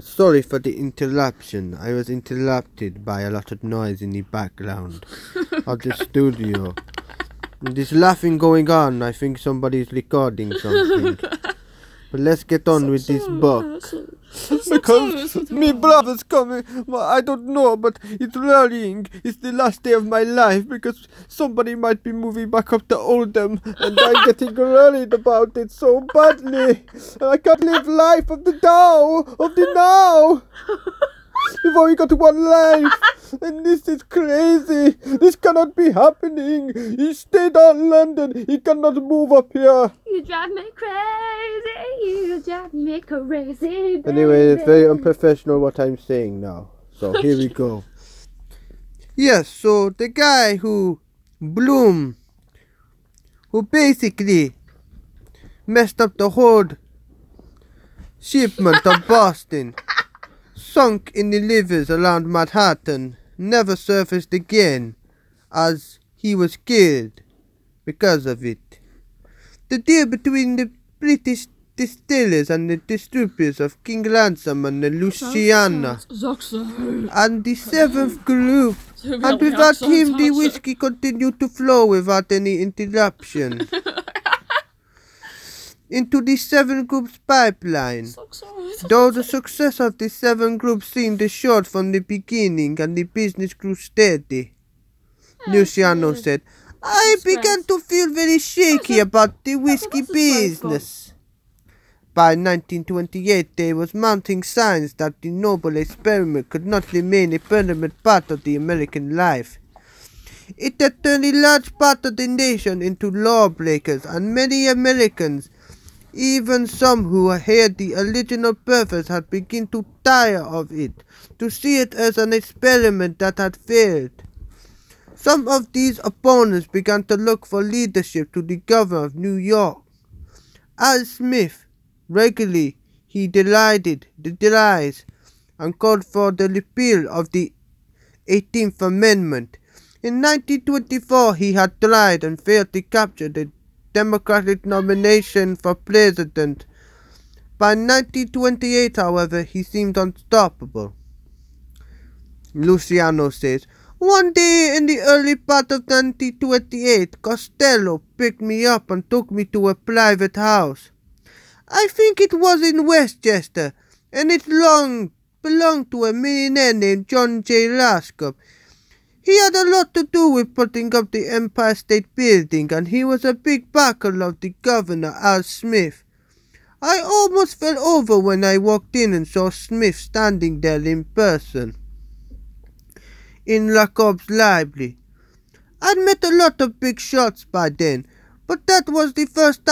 Sorry for the interruption. I was interrupted by a lot of noise in the background of the studio. There's laughing going on. I think somebody's recording something. But let's get on with this book. Because me brother's coming. Well, I don't know, but it's worrying. It's the last day of my life because somebody might be moving back up to Oldham, and I'm getting worried about it so badly. And I can't live life of the now, of the now. We've only got one life, and this is crazy. This cannot be happening. He stayed on London. He cannot move up here. You drive me crazy. You drive me crazy. Anyway, it's very unprofessional what I'm saying now. So here we go. Yes, so the guy who Bloom who basically messed up the whole shipment of Boston sunk in the rivers around Manhattan never surfaced again as he was killed because of it. The deal between the British distillers and the distributors of King Ransom and the Louisiana and the seventh group. And without him, the whiskey continued to flow without any interruption into the seven groups pipeline. Though the success of the seven groups seemed assured from the beginning and the business grew steady, Luciano said, I began to feel very shaky about the whiskey business. By 1928, there was mounting signs that the noble experiment could not remain a permanent part of the American life. It had turned a large part of the nation into lawbreakers, and many Americans, even some who had the original purpose, had begun to tire of it, to see it as an experiment that had failed. Some of these opponents began to look for leadership to the governor of New York. Al Smith regularly he derided the derise and called for the repeal of the 18th Amendment. In 1924, he had tried and failed to capture the Democratic nomination for president. By 1928, however, he seemed unstoppable. Luciano says, One day in the early part of 1928, Costello picked me up and took me to a private house. I think it was in Westchester, and it long belonged to a millionaire named John J. Lascop. He had a lot to do with putting up the Empire State Building, and he was a big backer of the governor, Al Smith. I almost fell over when I walked in and saw Smith standing there in person. In Lacob's library. I'd met a lot of big shots by then, but that was the first time